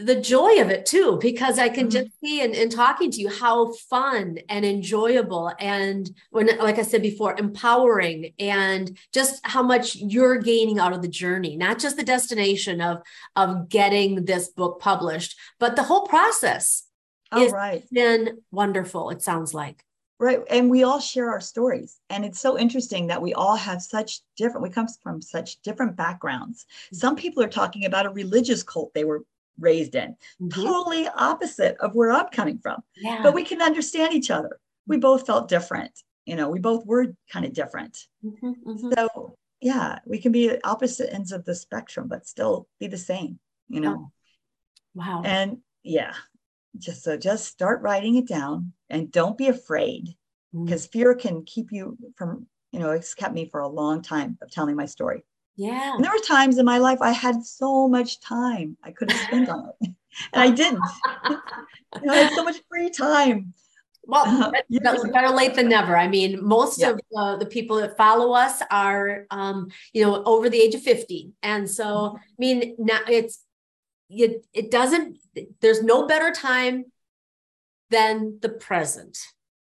the joy of it too because i can mm-hmm. just see in, in talking to you how fun and enjoyable and when like i said before empowering and just how much you're gaining out of the journey not just the destination of of getting this book published but the whole process oh, right. been wonderful it sounds like Right. And we all share our stories. And it's so interesting that we all have such different, we come from such different backgrounds. Mm-hmm. Some people are talking about a religious cult they were raised in, mm-hmm. totally opposite of where I'm coming from. Yeah. But we can understand each other. We both felt different. You know, we both were kind of different. Mm-hmm, mm-hmm. So, yeah, we can be opposite ends of the spectrum, but still be the same, you know? Oh. Wow. And yeah, just so just start writing it down and don't be afraid because mm. fear can keep you from you know it's kept me for a long time of telling my story yeah and there were times in my life i had so much time i could have spent on it (laughs) and i didn't (laughs) you know, i had so much free time well, that, better late than never. I mean, most yeah. of uh, the people that follow us are, um, you know, over the age of 50. And so. I mean, now it's it, it doesn't, there's no better time than the present.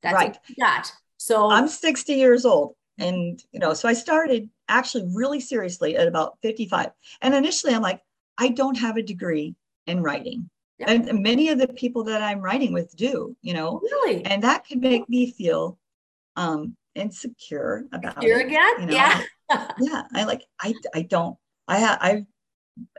That's Right. that. So I'm 60 years old. And, you know, so I started actually really seriously at about 55. And initially I'm like, I don't have a degree in writing. Yeah. And many of the people that I'm writing with do, you know, really, and that can make me feel um insecure about here it. again, you know, yeah. (laughs) yeah i like i i don't i have i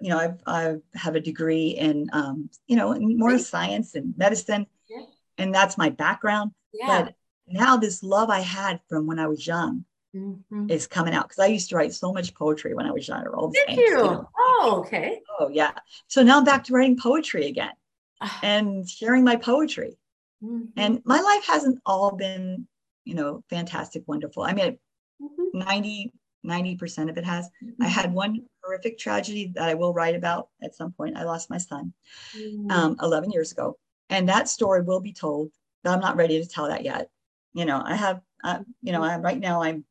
you know i've i have a degree in um you know in more science and medicine Yeah. and that's my background yeah. but now this love i had from when i was young Mhm. is coming out because i used to write so much poetry when i was younger all Did things, you? know. Oh, okay. oh yeah so now i'm back to writing poetry again Ah, and sharing my poetry mhm, and my life hasn't all been you know fantastic wonderful i mean mhm, 90 90% of it has mhm. I had one horrific tragedy that I will write about at some point. I lost my son Mhm. um, 11 years ago, and that story will be told. But I'm not ready to tell that yet. You know, I have, uh, you know, I'm right now. I'm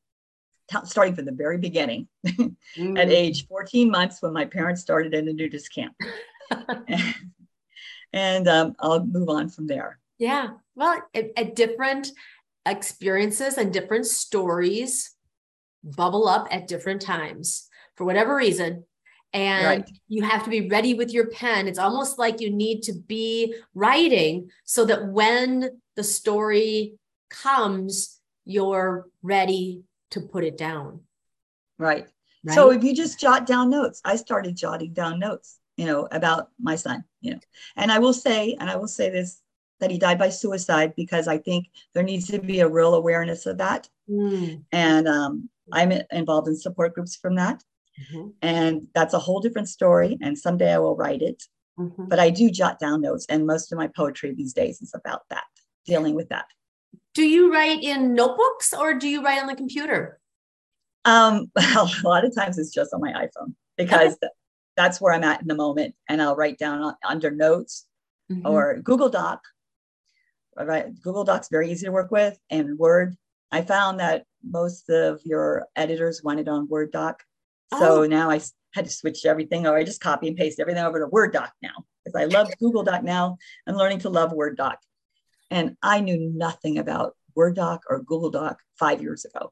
starting from the very beginning (laughs) at Mhm. age 14 months when my parents started in a nudist camp, (laughs) (laughs) and um, I'll move on from there. Yeah. Well, at, at different experiences and different stories bubble up at different times for whatever reason. And Right. you have to be ready with your pen. It's almost like you need to be writing so that when the story comes, you're ready to put it down. Right. Right. So if you just jot down notes, I started jotting down notes, you know, about my son, you know. And I will say, and I will say this, that he died by suicide because I think there needs to be a real awareness of that. Mm, And um, I'm involved in support groups from that. mhm, And that's a whole different story. And someday I will write it. mhm. But I do jot down notes. And most of my poetry these days is about that, dealing with that. Do you write in notebooks or do you write on the computer? Um, (laughs) well, a lot of times it's just on my iPhone because that's where I'm at in the moment. And I'll write down on, under notes Mhm. or Google Doc. Right, Google Doc's very easy to work with, and Word. I found that most of your editors wanted on Word Doc, so Oh. now I had to switch everything, or I just copy and paste everything over to Word Doc now because I love Google Doc now. I'm learning to love Word Doc, and I knew nothing about Word Doc or Google Doc five years ago.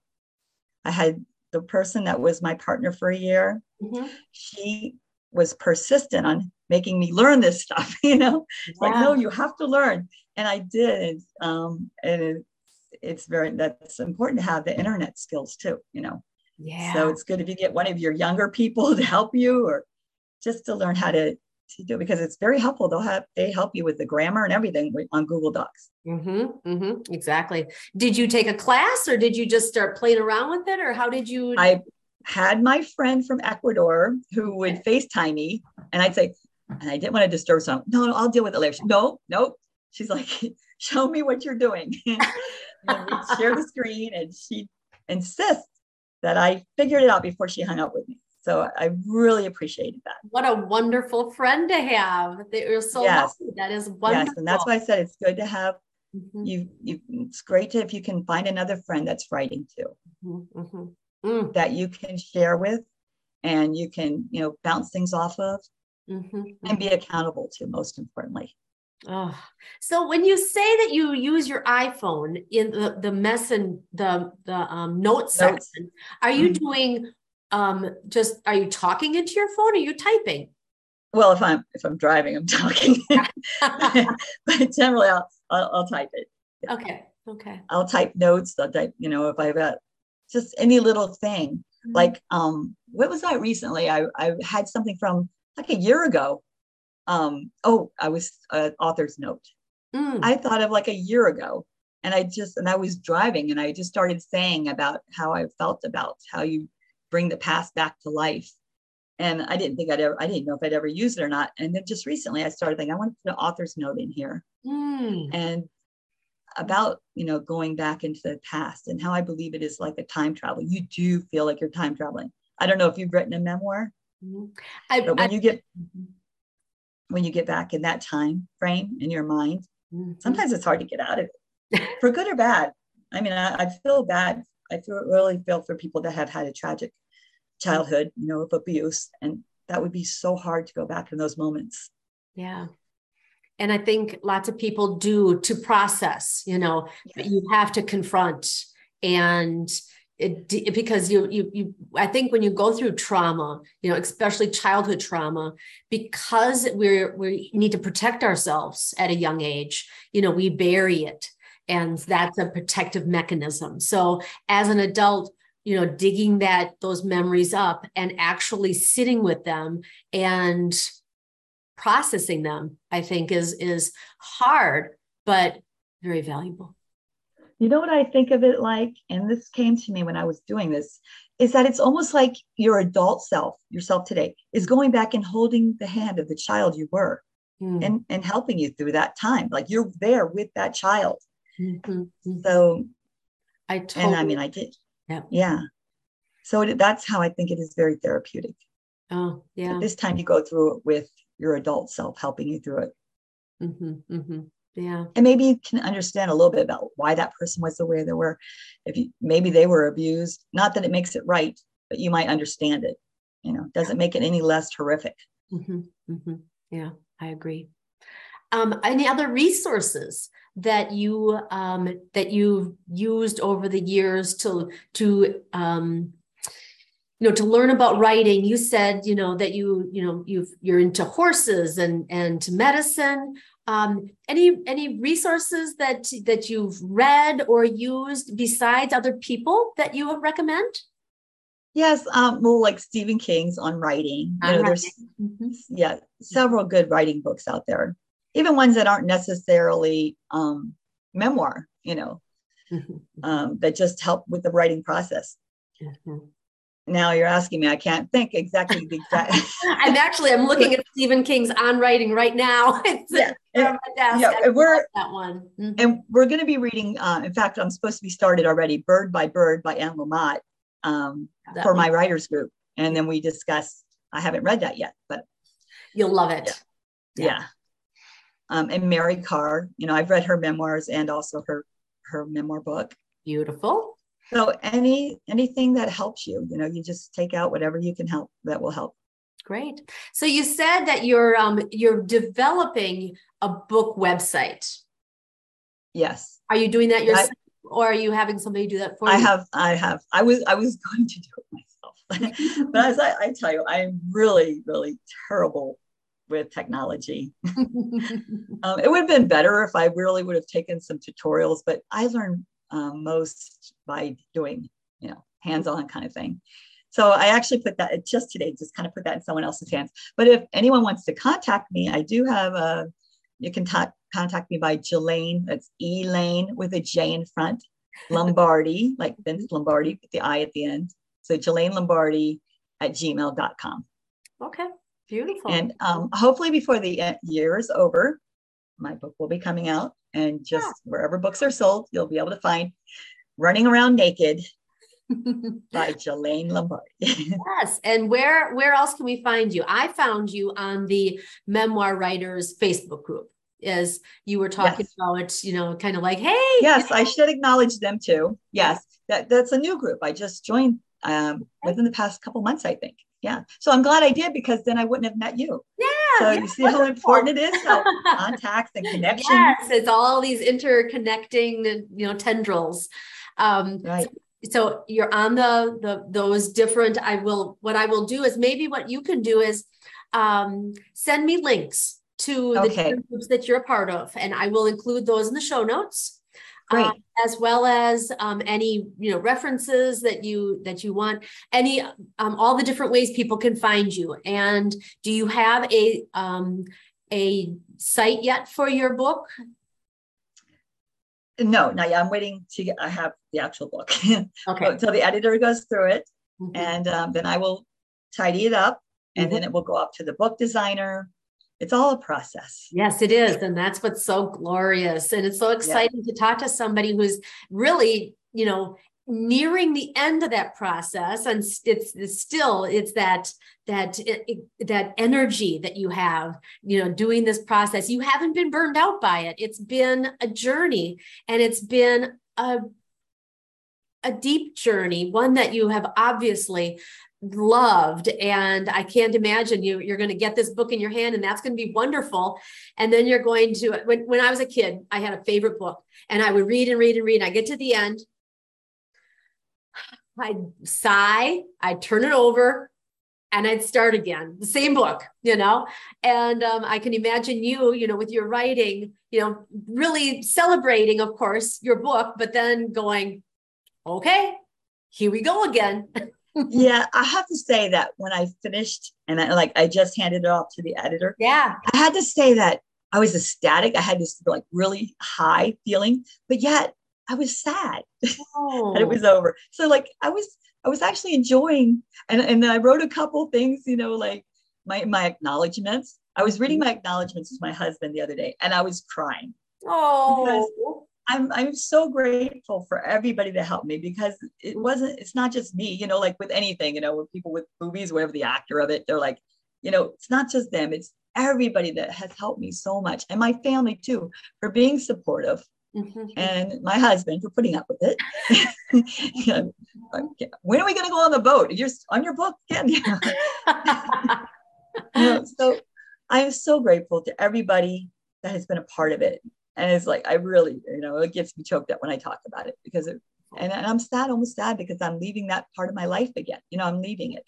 I had the person that was my partner for a year Mhm. she was persistent on making me learn this stuff (laughs) you know it's like no you have to learn and i did um and it, it's very that's important to have the internet skills too you know Yeah. so it's good if you get one of your younger people (laughs) to help you or just to learn how to to do because it's very helpful they'll have they help you with the grammar and everything on google docs Mm-hmm, mm-hmm, exactly. Did you take a class or did you just start playing around with it or how did you? I had my friend from Ecuador who would FaceTime me, and I'd say, and I didn't want to disturb someone. No, no, I'll deal with it later. She, no, no. She's like, (laughs) show me what you're doing. (laughs) and we'd share the screen, and she insists that I figured it out before she hung up with me. So I really appreciated that. what a wonderful friend to have. They're so Yes. lucky. That is wonderful. Yes, and that's why I said it's good to have Mhm, you. You, it's great to if you can find another friend that's writing too. mhm, mhm. Mm, that you can share with and you can you know bounce things off of mhm, and be accountable to most importantly Oh, so when you say that you use your iPhone in the the mess and the the um, note section, are you Mhm. doing um just are you talking into your phone? Or are you typing? well if i'm if i'm driving i'm (laughs) talking (laughs) but generally I'll, I'll i'll type it okay, okay. i'll type notes i'll type you know if i've got just any little thing Mm-hmm. like um what was that recently i i had something from like a year ago um oh i was uh, author's note Mm, I thought of like a year ago. And I just, and I was driving and I just started saying about how I felt about how you bring the past back to life. And I didn't think I'd ever, I didn't know if I'd ever use it or not. And then just recently I started thinking, I want to put an author's note in here mm, and about, you know, going back into the past and how I believe it is like a time travel. You do feel like you're time traveling. I don't know if you've written a memoir, mhm. I, but when I- you get, when you get back in that time frame in your mind, mhm. sometimes it's hard to get out of it (laughs) for good or bad i mean I, I feel bad i feel really feel for people that have had a tragic childhood you know of abuse and that would be so hard to go back in those moments. Yeah. And I think lots of people do to process, you know, yes. you have to confront and it, because you you you I think when you go through trauma, you know, especially childhood trauma, because we're we need to protect ourselves at a young age, you know, we bury it and that's a protective mechanism. So as an adult, you know, digging that those memories up and actually sitting with them and processing them, I think is is hard but very valuable. You know what I think of it like, and this came to me when I was doing this, is that it's almost like your adult self, yourself today, is going back and holding the hand of the child you were mm. and, and helping you through that time. Like you're there with that child. Mm-hmm. mm-hmm. So I totally, and I mean I did. Yeah. Yeah. So it, that's how I think it is very therapeutic. Oh, yeah. this time you go through it with your adult self helping you through it. Mm-hmm, mm-hmm. Yeah. And maybe you can understand a little bit about why that person was the way they were. If you maybe they were abused, not that it makes it right, but you might understand it. You know, doesn't make it any less horrific. Mm-hmm. Mm-hmm. Yeah, I agree. Um, any other resources that you um, that you've used over the years to to um, you know to learn about writing you said you know that you you know you've you're into horses and and medicine um, any any resources that that you've read or used besides other people that you would recommend? Yes, um, well, like Stephen King's on writing. You know, there's mm-hmm. yeah several good writing books out there, even ones that aren't necessarily um, memoir. You know, mm-hmm. um, that just help with the writing process. Mm-hmm now you're asking me i can't think exactly the exact (laughs) i'm actually i'm looking at stephen king's on writing right now (laughs) it's yeah, and, yeah we're that one mm-hmm. and we're going to be reading uh, in fact i'm supposed to be started already bird by bird by anne lamott um, for one. my writers group and then we discuss i haven't read that yet but you'll love it yeah, yeah. Um, and mary Karr. you know i've read her memoirs and also her her memoir book. Beautiful. So any anything that helps you you know you just take out whatever you can help that will help. Great. So you said that you're um you're developing a book website. Yes. Are you doing that yourself I, or are you having somebody do that for you? i have i have. I was i was (laughs) going to do it myself. (laughs) But as I, I tell you i'm really really terrible with technology. (laughs) um, it would have been better if I really would have taken some tutorials, but I learned um, most by doing, you know, hands-on kind of thing. So I actually put that just today, just kind of put that in someone else's hands. But if anyone wants to contact me, I do have a, you can ta- contact me by Jelaine, that's Elaine with a J in front, Lombardi, (laughs) like Vince Lombardi with the I at the end. So Jelaine Lombardi at gmail.com. Okay, beautiful. And um, hopefully before the year is over, my book will be coming out and just yeah. wherever books are sold, you'll be able to find Running Around Naked (laughs) by Jelaine Lombardi. (laughs) yes. And where where else can we find you? I found you on the Memoir Writers Facebook group as you were talking yes. about, you know, kind of like, hey. Yes, I should acknowledge them too. Yes. That that's a new group. I just joined um, within the past couple months, I think. Yeah. So I'm glad I did because then I wouldn't have met you. Yeah. So you see how important it is, how (laughs) contacts and connections. Yes, it's all these interconnecting, you know, tendrils. Um, right. So, so you're on the the those different. I will. What I will do is maybe what you can do is um, send me links to the okay. groups that you're a part of, and I will include those in the show notes. Great. Um, as well as um, any you know references that you that you want any um, all the different ways people can find you and do you have a um, a site yet for your book no not yet i'm waiting to get i have the actual book (laughs) okay until the editor goes through it mm-hmm. and um, then i will tidy it up and mm-hmm. then it will go up to the book designer it's all a process. Yes, it is. And that's what's so glorious. And it's so exciting yeah. to talk to somebody who's really, you know, nearing the end of that process and it's, it's still it's that that it, that energy that you have you know doing this process you haven't been burned out by it it's been a journey and it's been a a deep journey one that you have obviously loved and i can't imagine you you're going to get this book in your hand and that's going to be wonderful. And then you're going to when, when i was a kid i had a favorite book and i would read and read and read and i get to the end. I'd sigh i'd turn it over and i'd start again. The same book you know? And um, i can imagine you you know with your writing you know really celebrating of course your book but then going okay here we go again (laughs) (laughs) yeah, I have to say that when I finished and I like I just handed it off to the editor. Yeah. I had to say that I was ecstatic. I had this like really high feeling, but yet I was sad oh. (laughs) that it was over. So like I was I was actually enjoying and and I wrote a couple things, you know, like my my acknowledgments. I was reading mm-hmm. my acknowledgments to my husband the other day and I was crying. Oh I'm I'm so grateful for everybody that helped me because it wasn't it's not just me, you know, like with anything, you know, with people with movies, whatever the actor of it, they're like, you know, it's not just them, it's everybody that has helped me so much and my family too for being supportive mm-hmm. and my husband for putting up with it. (laughs) When are we going to go on the boat? You're on your book again you know, so i'm so grateful to everybody that has been a part of it and it's like I really, you know, it gets me choked up when I talk about it because it, and, and I'm sad, almost sad because I'm leaving that part of my life again. You know, I'm leaving it.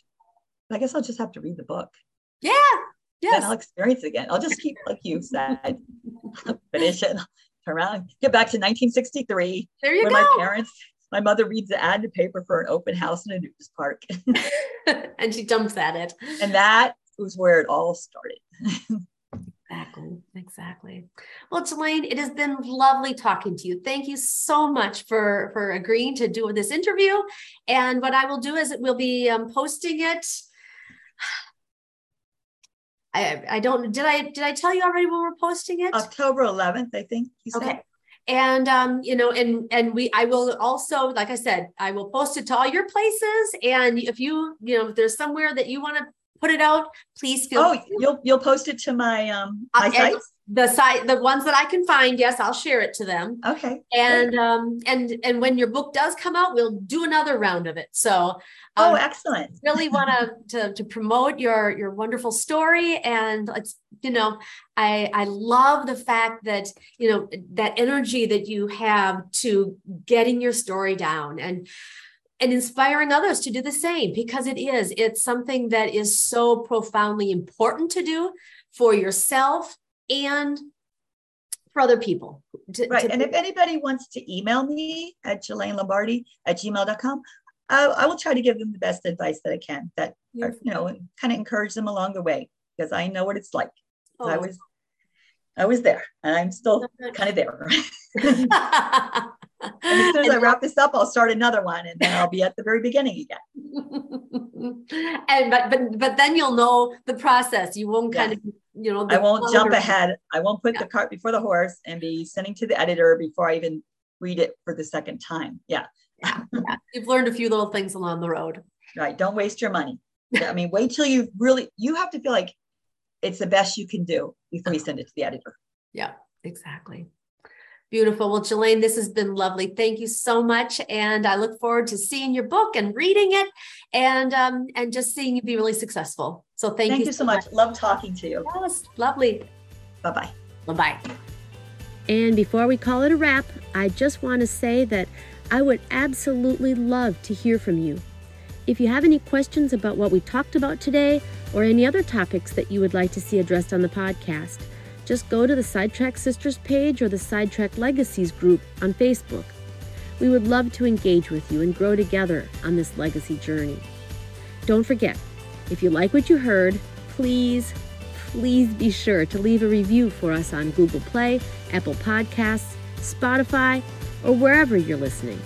But I guess I'll just have to read the book. Yeah. Yes. Then I'll experience it again. I'll just keep, like you said, (laughs) finish it, (laughs) turn around, get back to 1963. There you go. my parents, my mother reads the ad in the paper for an open house in a nudist park. (laughs) and she jumps at it. And that was where it all started. Exactly. Exactly. Well, Jelaine, it has been lovely talking to you. Thank you so much for for agreeing to do this interview. And what I will do is we'll be um, posting it. I I don't did I did I tell you already when we're posting it? October 11th, I think. Okay. And um, you know, and and we I will also, like I said, I will post it to all your places. And if you, you know, if there's somewhere that you want to put it out, please feel. Oh, you'll you'll post it to my um my uh, site. The site, the ones that I can find, yes, I'll share it to them. Okay. And Great. um and and when your book does come out, we'll do another round of it. So oh, um, oh, excellent! really want to to promote your your wonderful story, and it's you know I I love the fact that you know that energy that you have to getting your story down and and inspiring others to do the same because it is it's something that is so profoundly important to do for yourself and for other people. To, right to and if anybody wants to email me at Jelaine Lombardi at gmail.com I, I will try to give them the best advice that I can that are, you know kind of encourage them along the way because I know what it's like. Oh. I was I was there and I'm still kind of there (laughs) (laughs) and as soon as I wrap this up, I'll start another one, and then I'll be at the very beginning again. (laughs) and but but but then you'll know the process. You won't kind yeah. of you know. I won't jump ahead. I won't put yeah. the cart before the horse and be sending to the editor before I even read it for the second time. Yeah. yeah. yeah. You've learned a few little things along the road. Right. Don't waste your money. I mean, wait till you really. You have to feel like it's the best you can do before you uh-huh. send it to the editor. Yeah. Exactly. Beautiful. Well, Jelaine, this has been lovely. Thank you so much, and I look forward to seeing your book and reading it, and um, and just seeing you be really successful. So thank, you. thank you, you so much. much. Love talking to you. Yes, lovely. Bye bye. Bye bye. And before we call it a wrap, I just want to say that I would absolutely love to hear from you. If you have any questions about what we talked about today or any other topics that you would like to see addressed on the podcast just go to the Sidetrack Sisters page or the Sidetrack Legacies group on Facebook. We would love to engage with you and grow together on this legacy journey. Don't forget, if you like what you heard, please, please be sure to leave a review for us on Google Play, Apple Podcasts, Spotify, or wherever you're listening.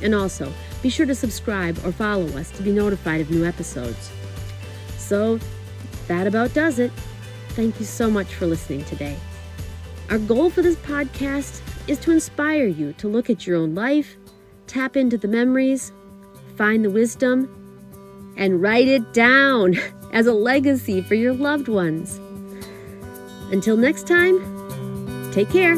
And also, be sure to subscribe or follow us to be notified of new episodes. So, that about does it. Thank you so much for listening today. Our goal for this podcast is to inspire you to look at your own life, tap into the memories, find the wisdom, and write it down (laughs) as a legacy for your loved ones. Until next time, take care.